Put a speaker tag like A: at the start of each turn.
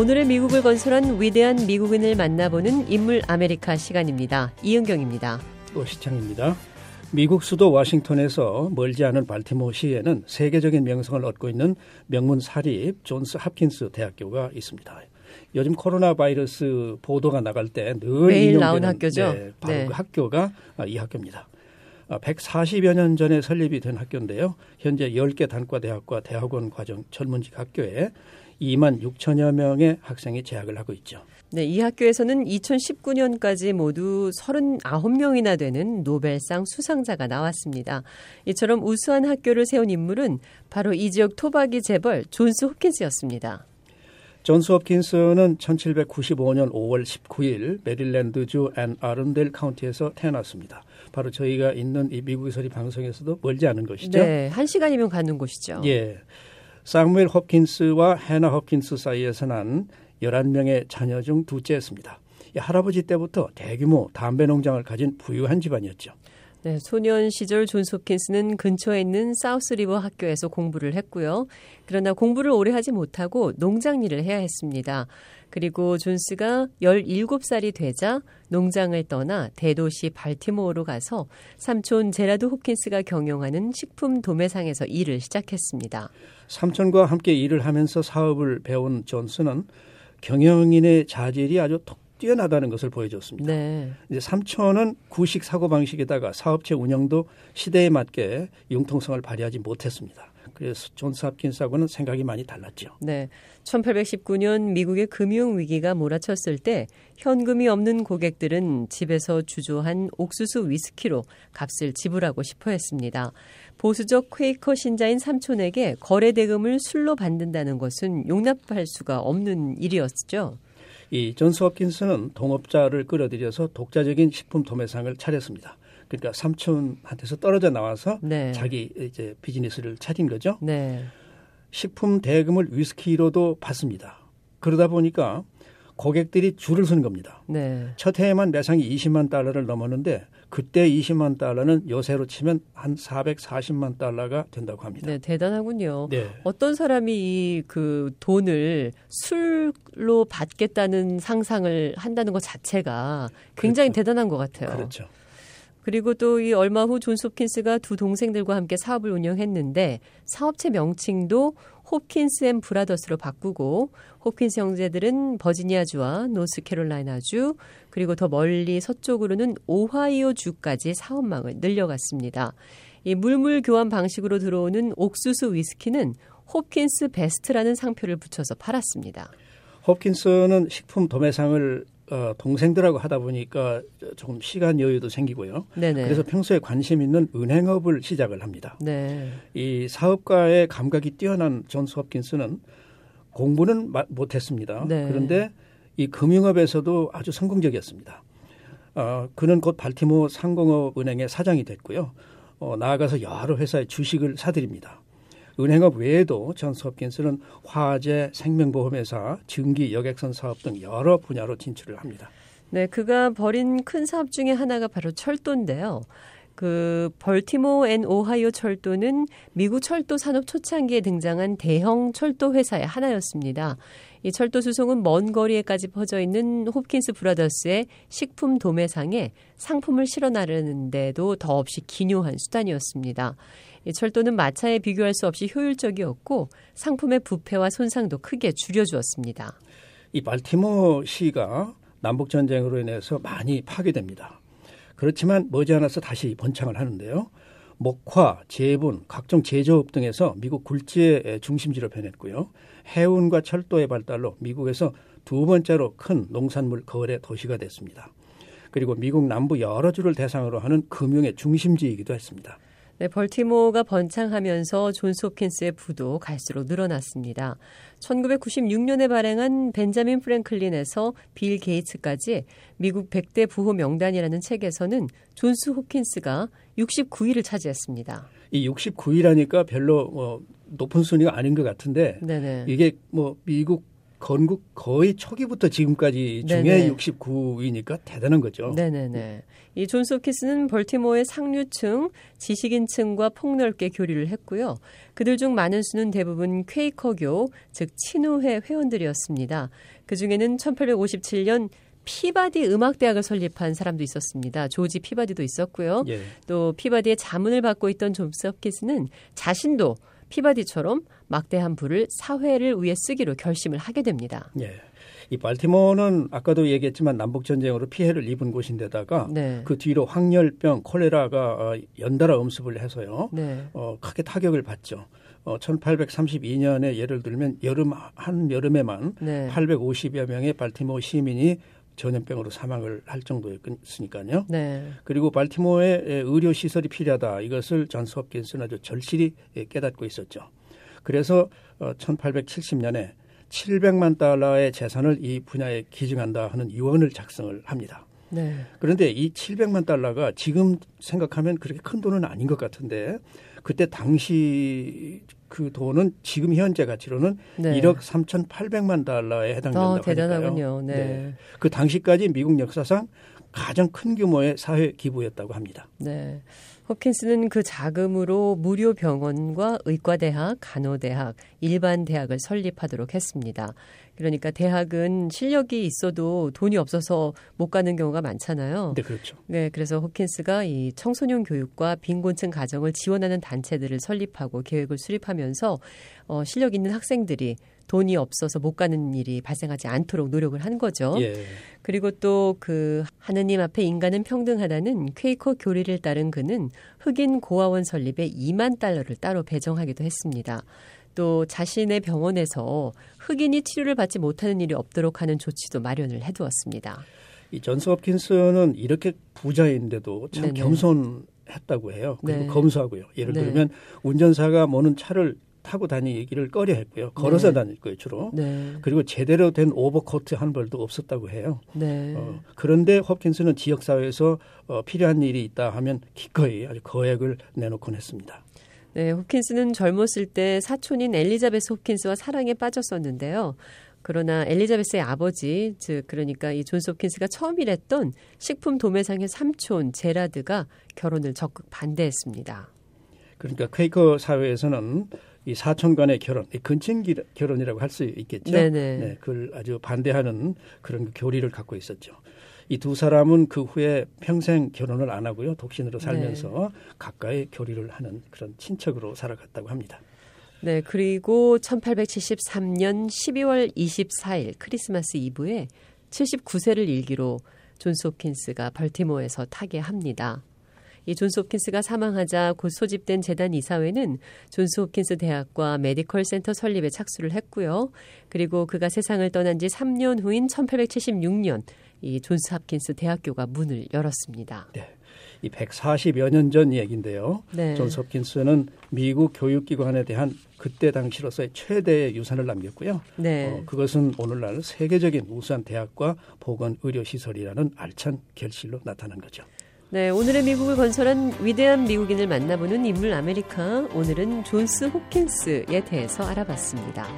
A: 오늘의 미국을 건설한 위대한 미국인을 만나보는 인물 아메리카 시간입니다. 이은경입니다.
B: 또 시창입니다. 미국 수도 워싱턴에서 멀지 않은 발티모시에는 세계적인 명성을 얻고 있는 명문 사립 존스 합킨스 대학교가 있습니다. 요즘 코로나 바이러스 보도가 나갈 때 늘
A: 매일 나온 학교죠.
B: 네, 바로 네. 그 학교가 이 학교입니다. 140여 년 전에 설립이 된 학교인데요. 현재 10개 단과 대학과 대학원 과정 전문직 학교에 2만 6천여 명의 학생이 재학을 하고 있죠.
A: 네, 이 학교에서는 2019년까지 모두 39명이나 되는 노벨상 수상자가 나왔습니다. 이처럼 우수한 학교를 세운 인물은 바로 이 지역 토박이 재벌 존스 홉킨스였습니다.
B: 존스 홉킨스는 1795년 5월 19일 메릴랜드주 앤 아른델 카운티에서 태어났습니다. 바로 저희가 있는 이 미국의 소리 방송에서도 멀지 않은 곳이죠.
A: 네, 한 시간이면 가는 곳이죠.
B: 예. 사무엘 홉킨스와 해나 홉킨스 사이에서 난 11명의 자녀 중 둘째였습니다. 할아버지 때부터 대규모 담배 농장을 가진 부유한 집안이었죠.
A: 네, 소년 시절 존스 홉킨스는 근처에 있는 사우스 리버 학교에서 공부를 했고요. 그러나 공부를 오래 하지 못하고 농장 일을 해야 했습니다. 그리고 존스가 17살이 되자 농장을 떠나 대도시 발티모어로 가서 삼촌 제라드 홉킨스가 경영하는 식품 도매상에서 일을 시작했습니다.
B: 삼촌과 함께 일을 하면서 사업을 배운 존스는 경영인의 자질이 아주 뛰어나다는 것을 보여줬습니다. 네. 이제 삼촌은 구식 사고 방식에다가 사업체 운영도 시대에 맞게 융통성을 발휘하지 못했습니다. 그래서 존스 합킨스하고는 생각이 많이 달랐죠.
A: 네. 1819년 미국의 금융 위기가 몰아쳤을 때 현금이 없는 고객들은 집에서 주조한 옥수수 위스키로 값을 지불하고 싶어 했습니다. 보수적 퀘이커 신자인 삼촌에게 거래 대금을 술로 받는다는 것은 용납할 수가 없는 일이었죠.
B: 이 존스 홉킨스는 동업자를 끌어들여서 독자적인 식품 도매상을 차렸습니다. 그러니까 삼촌한테서 떨어져 나와서 네. 자기 이제 비즈니스를 차린 거죠. 네. 식품 대금을 위스키로도 받습니다. 그러다 보니까 고객들이 줄을 서는 겁니다. 네. 첫 해에만 매상이 20만 달러를 넘었는데 그때 20만 달러는 요새로 치면 한 440만 달러가 된다고 합니다.
A: 네, 대단하군요. 네. 어떤 사람이 이 그 돈을 술로 받겠다는 상상을 한다는 것 자체가 굉장히 그렇죠. 대단한 것 같아요.
B: 그렇죠.
A: 그리고 또 이 얼마 후 존스 홉킨스가 두 동생들과 함께 사업을 운영했는데 사업체 명칭도 홉킨스 앤 브라더스로 바꾸고 홉킨스 형제들은 버지니아주와 노스캐롤라이나주 그리고 더 멀리 서쪽으로는 오하이오주까지 사업망을 늘려갔습니다. 이 물물 교환 방식으로 들어오는 옥수수 위스키는 홉킨스 베스트라는 상표를 붙여서 팔았습니다.
B: 홉킨스는 식품 도매상을 어, 동생들하고 하다 보니까 조금 시간 여유도 생기고요. 네네. 그래서 평소에 관심 있는 은행업을 시작을 합니다. 네. 이 사업가의 감각이 뛰어난 존스 홉킨스는 공부는 못했습니다. 네. 그런데 이 금융업에서도 아주 성공적이었습니다. 어, 그는 곧 발티모 상공업 은행의 사장이 됐고요. 어, 나아가서 여러 회사의 주식을 사들입니다. 은행업 외에도 존스 홉킨스는 화재, 생명보험회사, 증기, 여객선 사업 등 여러 분야로 진출을 합니다.
A: 네, 그가 벌인 큰 사업 중에 하나가 바로 철도인데요. 그 벌티모 앤 오하이오 철도는 미국 철도 산업 초창기에 등장한 대형 철도 회사의 하나였습니다. 이 철도 수송은 먼 거리에까지 퍼져 있는 홉킨스 브라더스의 식품 도매상에 상품을 실어 나르는데도 더없이 기묘한 수단이었습니다. 철도는 마차에 비교할 수 없이 효율적이었고 상품의 부패와 손상도 크게 줄여주었습니다.
B: 이 발티모 시가 남북 전쟁으로 인해서 많이 파괴됩니다. 그렇지만 머지않아서 다시 번창을 하는데요. 목화, 제분, 각종 제조업 등에서 미국 굴지의 중심지로 변했고요. 해운과 철도의 발달로 미국에서 두 번째로 큰 농산물 거래 도시가 됐습니다. 그리고 미국 남부 여러 주를 대상으로 하는 금융의 중심지이기도 했습니다.
A: 네, 벌티모어가 번창하면서 존스 홉킨스의 부도 갈수록 늘어났습니다. 1996년에 발행한 벤자민 프랭클린에서 빌 게이츠까지 미국 100대 부호 명단이라는 책에서는 존스 홉킨스가 69위를 차지했습니다.
B: 이 69위라니까 별로 뭐 높은 순위가 아닌 것 같은데 네네. 이게 뭐 미국 건국 거의 초기부터 지금까지 중에 네네. 69위니까 대단한 거죠.
A: 네네네. 이 존스 홉킨스는 벌티모어의 상류층, 지식인층과 폭넓게 교류를 했고요. 그들 중 많은 수는 대부분 퀘이커교, 즉 친우회 회원들이었습니다. 그 중에는 1857년 피바디 음악대학을 설립한 사람도 있었습니다. 조지 피바디도 있었고요. 예. 또 피바디의 자문을 받고 있던 존스 홉킨스는 자신도 피바디처럼 막대한 부를 사회를 위해 쓰기로 결심을 하게 됩니다.
B: 예. 이 발티모어는 아까도 얘기했지만 남북 전쟁으로 피해를 입은 곳인데다가 네. 그 뒤로 황열병, 콜레라가 어, 연달아 엄습을 해서요. 네. 어, 크게 타격을 받죠. 어, 1832년에 예를 들면 여름 한 여름에만 네. 850여 명의 발티모어 시민이 전염병으로 사망을 할 정도였으니까요. 네. 그리고 발티모어에 의료 시설이 필요하다. 이것을 존스 홉킨스는 아주 절실히 깨닫고 있었죠. 그래서 1870년에 어, 700만 달러의 재산을 이 분야에 기증한다 하는 유언을 작성을 합니다. 네. 그런데 이 700만 달러가 지금 생각하면 그렇게 큰 돈은 아닌 것 같은데 그때 당시 그 돈은 지금 현재 가치로는 네. 1억 3,800만 달러에 해당된다고 어,
A: 대단하군요. 네.
B: 네. 그 당시까지 미국 역사상 가장 큰 규모의 사회 기부였다고 합니다.
A: 네. 호킨스는 그 자금으로 무료 병원과 의과대학, 간호대학, 일반 대학을 설립하도록 했습니다. 그러니까 대학은 실력이 있어도 돈이 없어서 못 가는 경우가 많잖아요.
B: 네, 그렇죠.
A: 네, 그래서 호킨스가 이 청소년 교육과 빈곤층 가정을 지원하는 단체들을 설립하고 계획을 수립하면서 어, 실력 있는 학생들이 돈이 없어서 못 가는 일이 발생하지 않도록 노력을 한 거죠. 예. 그리고 또 그 하느님 앞에 인간은 평등하다는 퀘이커 교리를 따른 그는 흑인 고아원 설립에 2만 달러를 따로 배정하기도 했습니다. 또 자신의 병원에서 흑인이 치료를 받지 못하는 일이 없도록 하는 조치도 마련을 해두었습니다.
B: 이 존스 홉킨스는 이렇게 부자인데도 참 네네. 겸손했다고 해요. 그리고 네. 검소하고요. 예를 네. 들면 운전사가 모는 차를 타고 다니기를 꺼려 했고요. 걸어서 네. 다닐 거예요, 주로. 네. 그리고 제대로 된 오버코트 한 벌도 없었다고 해요. 네. 어, 그런데 홉킨스는 지역사회에서 어, 필요한 일이 있다 하면 기꺼이 아주 거액을 내놓곤 했습니다.
A: 네, 호킨스는 젊었을 때 사촌인 엘리자베스 호킨스와 사랑에 빠졌었는데요. 그러나 엘리자베스의 아버지, 즉 그러니까 이 존스 호킨스가 처음 일했던 식품 도매상의 삼촌 제라드가 결혼을 적극 반대했습니다.
B: 그러니까 퀘이커 사회에서는 이 사촌 간의 결혼, 이 근친 결혼이라고 할 수 있겠죠. 네네. 네, 그걸 아주 반대하는 그런 교리를 갖고 있었죠. 이 두 사람은 그 후에 평생 결혼을 안 하고요. 독신으로 네. 살면서 네. 가까이 교류를 하는 그런 친척으로 살아갔다고 합니다.
A: 네, 그리고 1873년 12월 24일 크리스마스 이브에 79세를 일기로 존스 홉킨스가 벌티모어에서 타계합니다. 이 존스 홉킨스가 사망하자 곧 소집된 재단 이사회는 존스 홉킨스 대학과 메디컬 센터 설립에 착수를 했고요. 그리고 그가 세상을 떠난 지 3년 후인 1876년 이 존스 홉킨스 대학교가 문을 열었습니다.
B: 네. 이 140여 년 전 얘기인데요. 네. 존스 홉킨스는 미국 교육기관에 대한 그때 당시로서의 최대의 유산을 남겼고요. 네. 어, 그것은 오늘날 세계적인 우수한 대학과 보건 의료 시설이라는 알찬 결실로 나타난 거죠.
A: 네, 오늘의 미국을 건설한 위대한 미국인을 만나보는 인물 아메리카. 오늘은 존스 홉킨스에 대해서 알아봤습니다.